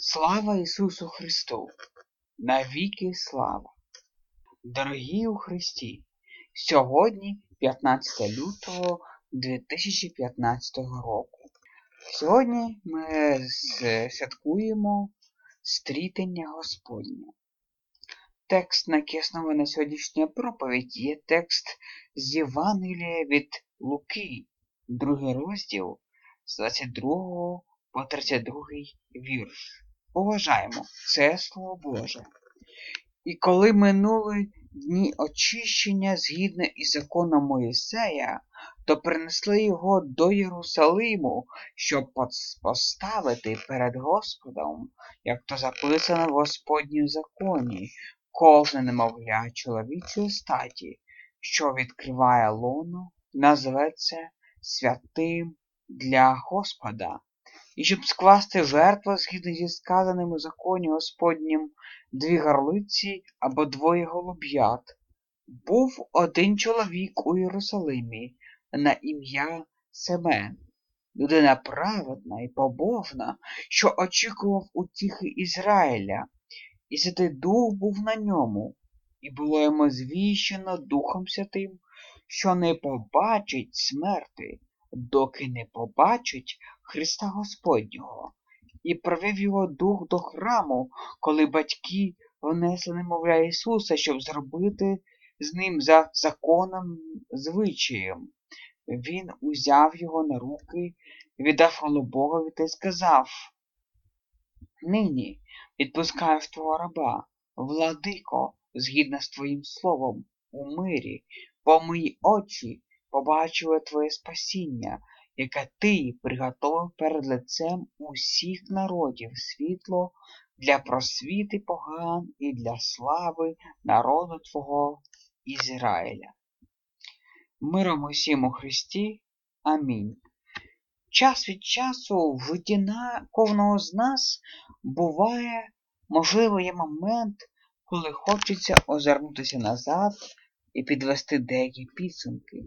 Слава Ісусу Христу! Навіки слава! Дорогі у Христі! Сьогодні 15 лютого 2015 року. Сьогодні ми святкуємо стрітення Господнє. Текст, на який основана сьогоднішня проповідь, є текст з Євангелія від Луки, другий розділ з 22 по 32 вірш. Поважаємо, це Слово Боже. І коли минули дні очищення згідно із законом Моїсея, то принесли його до Єрусалиму, щоб поставити перед Господом, як то записано в Господнім законі, кожне немовля чоловічої статі, що відкриває лоно, назветься святим для Господа і щоб скласти жертву згідно зі сказаним у законі Господнім дві горлиці або двоє голуб'ят. Був один чоловік у Єрусалимі на ім'я Семен, людина праведна і побожна, що очікував утіхи Ізраїля, і Святий Дух був на ньому, і було йому звіщено Духом Святим, що не побачить смерти, доки не побачить Христа Господнього, і провів його дух до храму, коли батьки внесли немовля Ісуса, щоб зробити з ним за законом звичаєм. Він узяв його на руки, віддав Богові та й сказав Нині відпускаю твого раба, владико, згідно з твоїм словом, у мирі, бо мої очі побачили твоє спасіння, яке ти приготовив перед лицем усіх народів світло для просвіти поган і для слави народу Твого Ізраїля. Миром усім у Христі. Амінь. Час від часу в житті кожного з нас буває, можливо, є момент, коли хочеться озирнутися назад і підвести деякі підсумки,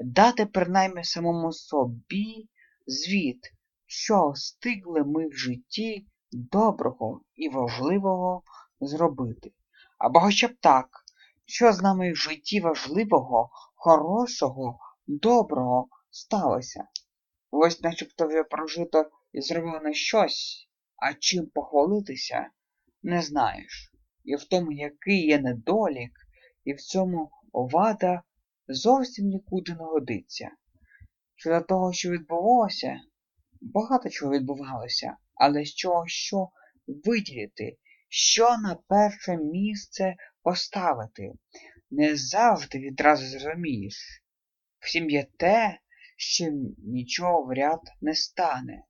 дати принаймні самому собі звіт, що встигли ми в житті доброго і важливого зробити. Або хоча б так, що з нами в житті важливого, хорошого, доброго сталося. Ось начебто вже прожито і зроблено щось, а чим похвалитися, не знаєш. І в тому, який є недолік, і в цьому вада зовсім нікуди не годиться. Щодо того, що відбувалося, багато чого відбувалося, але з чого що виділити, що на перше місце поставити, не завжди відразу зрозумієш. Всім є те, що нічого в ряд не стане.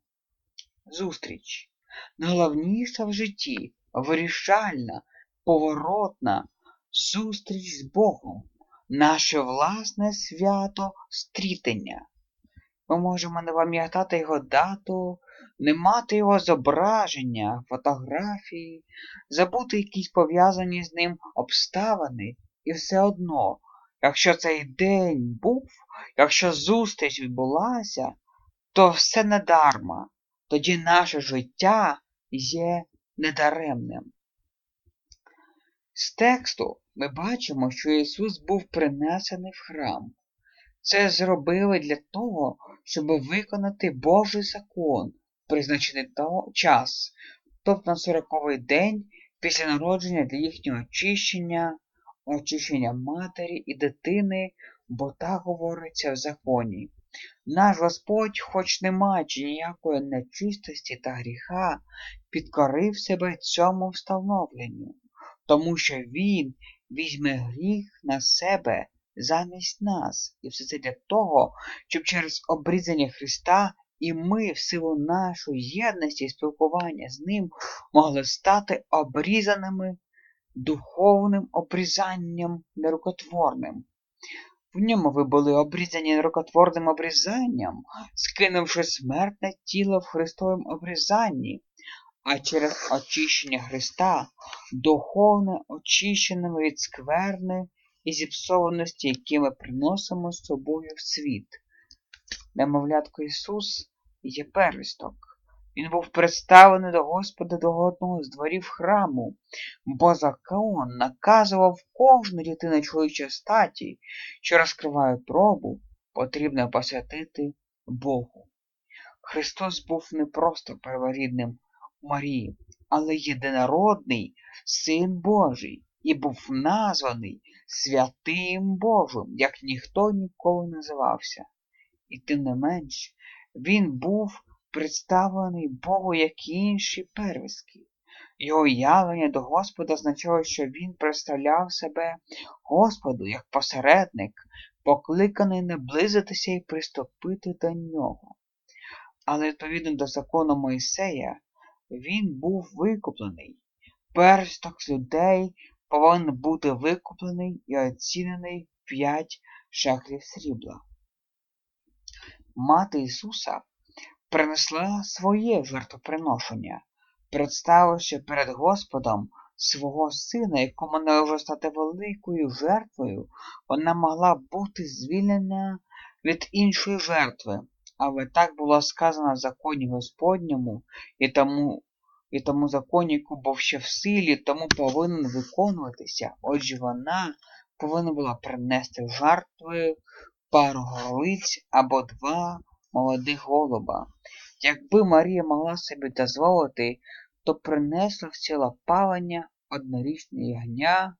Зустріч. Найголовніша в житті, вирішальна, поворотна зустріч з Богом наше власне свято стрітення. Ми можемо не пам'ятати його дату, не мати його зображення, фотографії, забути якісь пов'язані з ним обставини, і все одно, якщо цей день був, якщо зустріч відбулася, то все недарма, тоді наше життя є недаремним. З тексту ми бачимо, що Ісус був принесений в храм. Це зробили для того, щоб виконати Божий закон, призначений час, тобто на сороковий день після народження для їхнього очищення, очищення матері і дитини, бо так говориться в законі. Наш Господь, хоч не маючи ніякої нечистості та гріха, підкорив себе цьому встановленню, тому що Він візьме гріх на себе замість нас. І все це для того, щоб через обрізання Христа і ми, в силу нашої єдності і спілкування з Ним, могли стати обрізаними духовним обрізанням нерукотворним. В ньому ви були обрізані нерукотворним обрізанням, скинувши смертне тіло в Христовому обрізанні, а через очищення Христа духовне очищеними від скверни і зіпсованості, які ми приносимо з собою в світ. Немовлятко Ісус є первісток. Він був представлений до Господа до одного з дворів храму, бо закон наказував кожну дитину чоловічої статі, що розкриває пробу, потрібно посвятити Богу. Христос був не просто перворідним Марії, але єдинородний Син Божий і був названий святим Божим, як ніхто ніколи називався. І тим не менш, він був представлений Богу, як і інші первістки. Його явлення до Господа означало, що він представляв себе Господу як посередник, покликаний наблизитися і приступити до нього. Але відповідно до закону Мойсея, він був викуплений. Персток людей повинен бути викуплений і оцінений в п'ять шахлів срібла. Мати Ісуса принесла своє жертвоприношення, представивши перед Господом свого сина, якому належало стати великою жертвою, вона могла бути звільнена від іншої жертви. Але так було сказано в законі Господньому, і тому і тому закон, який був ще в силі, тому повинен виконуватися. Отже, вона повинна була принести жертви пару горлиць або два молодих голуба. Якби Марія могла собі дозволити, то принесла в ціле палення однорічне ягня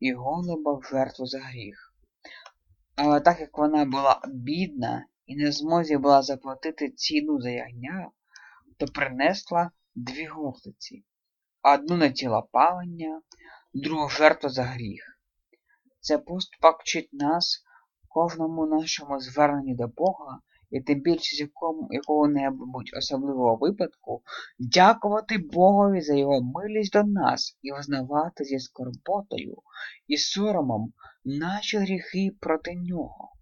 і голуба в жертву за гріх. Але так як вона була бідна і не змозі була заплатити ціну за ягня, то принесла дві горлиці. Одну на тіло палення, другу жертву за гріх. Це поступок вчить нас кожному нашому зверненні до Бога і тим більше з якому, якого-небудь особливого випадку дякувати Богові за його милість до нас і визнавати зі скорботою і соромом наші гріхи проти нього.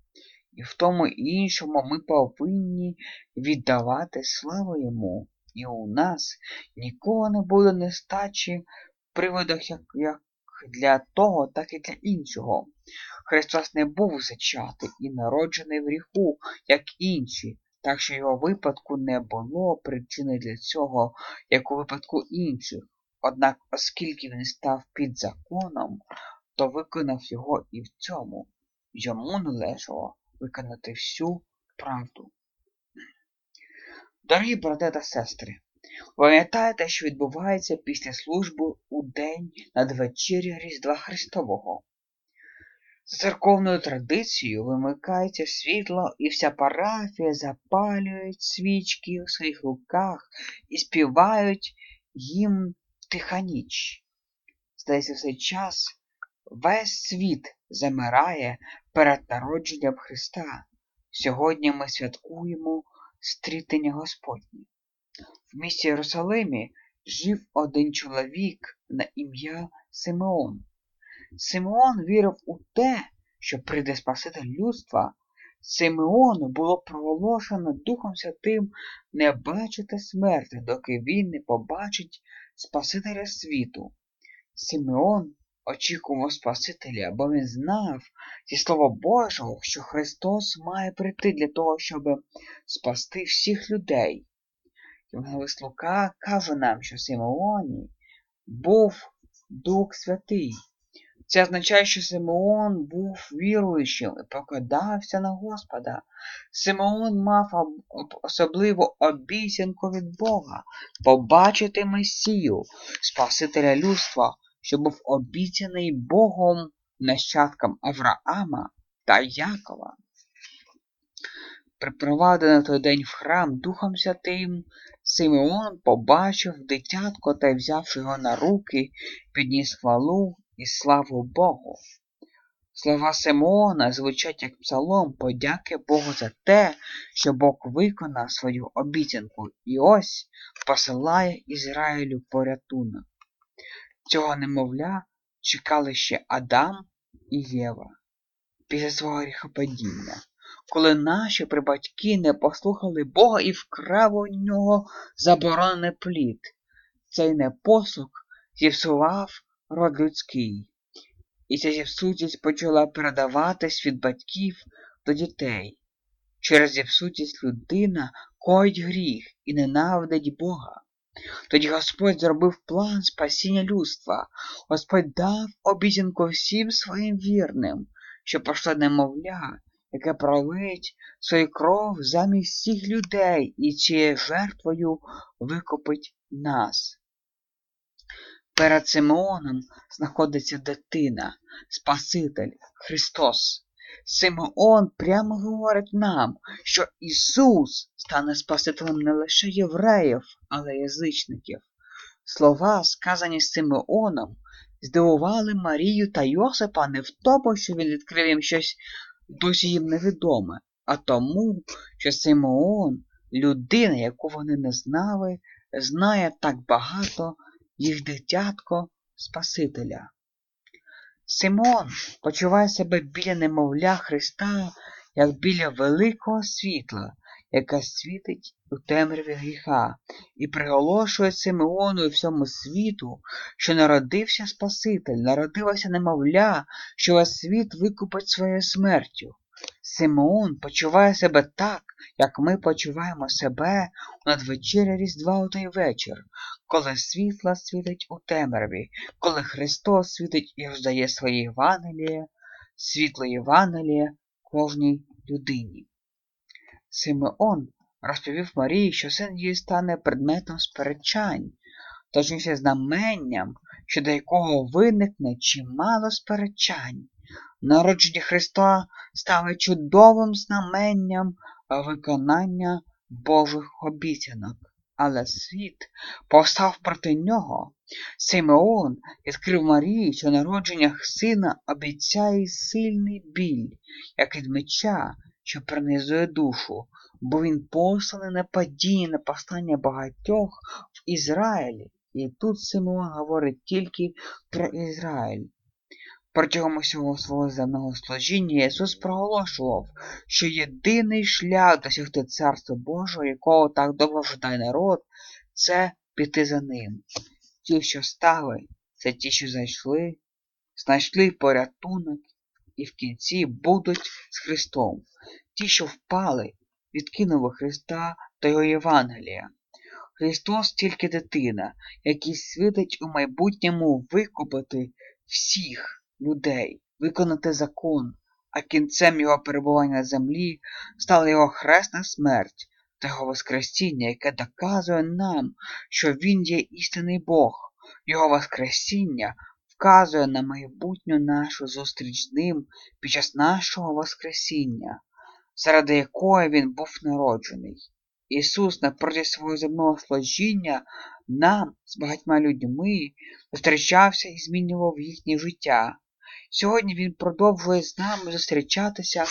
І в тому і іншому ми повинні віддавати славу йому, і у нас ніколи не буде нестачі в приводах як, як для того, так і для іншого. Христос не був зачатий і народжений в гріху, як інші, так що його випадку не було причини для цього, як у випадку інших. Однак, оскільки він став під законом, то виконав його і в цьому. Йому належало виконати всю правду. Дорогі брати та сестри, пам'ятаєте, що відбувається після служби у день надвечір'я Різдва Христового? За церковною традицією вимикається світло, і вся парафія запалюють свічки у своїх руках і співають їм тиха ніч. Здається, в цей час весь світ замирає перед народженням Христа. Сьогодні ми святкуємо стрітення Господнє. В місті Єрусалимі жив один чоловік на ім'я Симеон. Симеон вірив у те, що прийде Спаситель людства. Симеону було проголошено Духом Святим не бачити смерти, доки він не побачить Спасителя світу. Симеон очікував Спасителя, бо він знав зі Слова Божого, що Христос має прийти для того, щоб спасти всіх людей. Євангелист Лука каже нам, що Симеоні був Дух Святий. Це означає, що Симеон був віруючим і покладався на Господа. Симеон мав особливу обіцянку від Бога побачити Месію, Спасителя людства, що був обіцяний Богом нащадкам Авраама та Якова. Припровадений той день в храм Духом Святим, Симеон побачив дитятко та, взявши його на руки, підніс хвалу і славу Богу. Слова Симеона звучать як псалом подяки Богу за те, що Бог виконав свою обіцянку і ось посилає Ізраїлю порятунок. Цього немовля чекали ще Адам і Єва після свого гріхопадіння, коли наші прибатьки не послухали Бога і вкрав у нього заборонений плід. Цей непослух зіпсував род людський, і ця зіпсутість почала передаватись від батьків до дітей. через зіпсутість людина коїть гріх і ненавидить Бога. Тоді Господь зробив план спасіння людства. Господь дав обіцянку всім своїм вірним, що пройшло немовля, яке пролить свою кров замість всіх людей і чиєю жертвою викупить нас. Перед Симеоном знаходиться дитина, Спаситель Христос. Симеон прямо говорить нам, що Ісус стане Спасителем не лише євреїв, але й язичників. Слова, сказані Симеоном, здивували Марію та Йосипа не в тому, що він відкрив їм щось досі їм невідоме, а тому, що Симеон, людина, яку вони не знали, знає так багато їх дитятко Спасителя. Симон почуває себе біля немовля Христа, як біля великого світла, яке світить у темряві гріха, і приголошує Симеону і всьому світу, що народився Спаситель, народилося немовля, що весь світ викупить своєю смертю. Симеон почуває себе так, як ми почуваємо себе у надвечіря Різдва у той вечір, коли світло світить у темряві, коли Христос світить і роздає своє Євангеліє, світло Євангеліє кожній людині. Симеон розповів Марії, що син її стане предметом сперечань, точніше знаменням, щодо якого виникне чимало сперечань. Народження Христа стало чудовим знаменням виконання Божих обіцянок. Але світ повстав проти нього. Симеон відкрив Марії, що народження сина обіцяє сильний біль, як від меча, що принизує душу, бо він посланий на падіння на повстання багатьох в Ізраїлі. І тут Симеон говорить тільки про Ізраїль. Протягом усього свого земного служіння Ісус проголошував, що єдиний шлях досягти Царства Божого, якого так довго ждає народ, це піти за ним. Ті, що стали, це ті, що зайшли, знайшли порятунок і в кінці будуть з Христом. Ті, що впали, відкинули Христа та Його Євангелія. Христос тільки дитина, який світить у майбутньому викупити всіх людей, виконати закон, а кінцем його перебування на землі стала його хресна смерть та його Воскресіння, яке доказує нам, що Він є істинний Бог. Його Воскресіння вказує на майбутню нашу зустріч з ним під час нашого Воскресіння, заради якої він був народжений. Ісус на проти свого земного служіння нам з багатьма людьми зустрічався і змінював їхнє життя. Сьогодні він продовжує з нами зустрічатися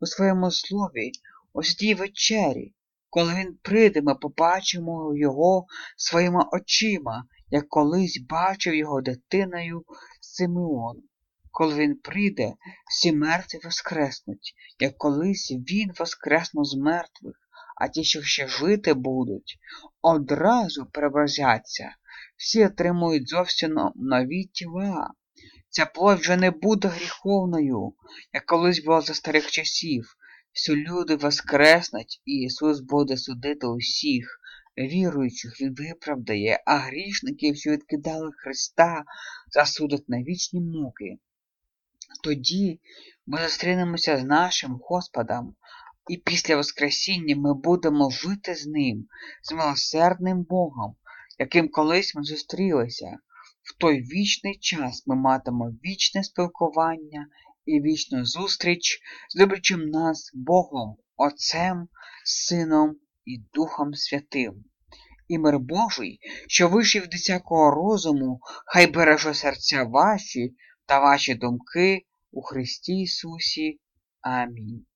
у своєму слові, у святій вечері. Коли він прийде, ми побачимо його своїми очима, як колись бачив його дитиною Симеон. Коли він прийде, всі мертві воскреснуть, як колись він воскреснув з мертвих, а ті, що ще жити будуть, одразу преобразяться, всі отримують зовсім нові тіла. Ця плоть вже не буде гріховною, як колись було за старих часів. Всі люди воскреснуть, і Ісус буде судити усіх, віруючих Він виправдає, а грішників, що відкидали Христа, засудить на вічні муки. Тоді ми зустрінемося з нашим Господом, і після Воскресіння ми будемо жити з Ним, з милосердним Богом, яким колись ми зустрілися. В той вічний час ми матимемо вічне спілкування і вічну зустріч з люблячим нас Богом, Отцем, Сином і Духом Святим. І мир Божий, що вишив від всякого розуму, хай береже серця ваші та ваші думки у Христі Ісусі. Амінь.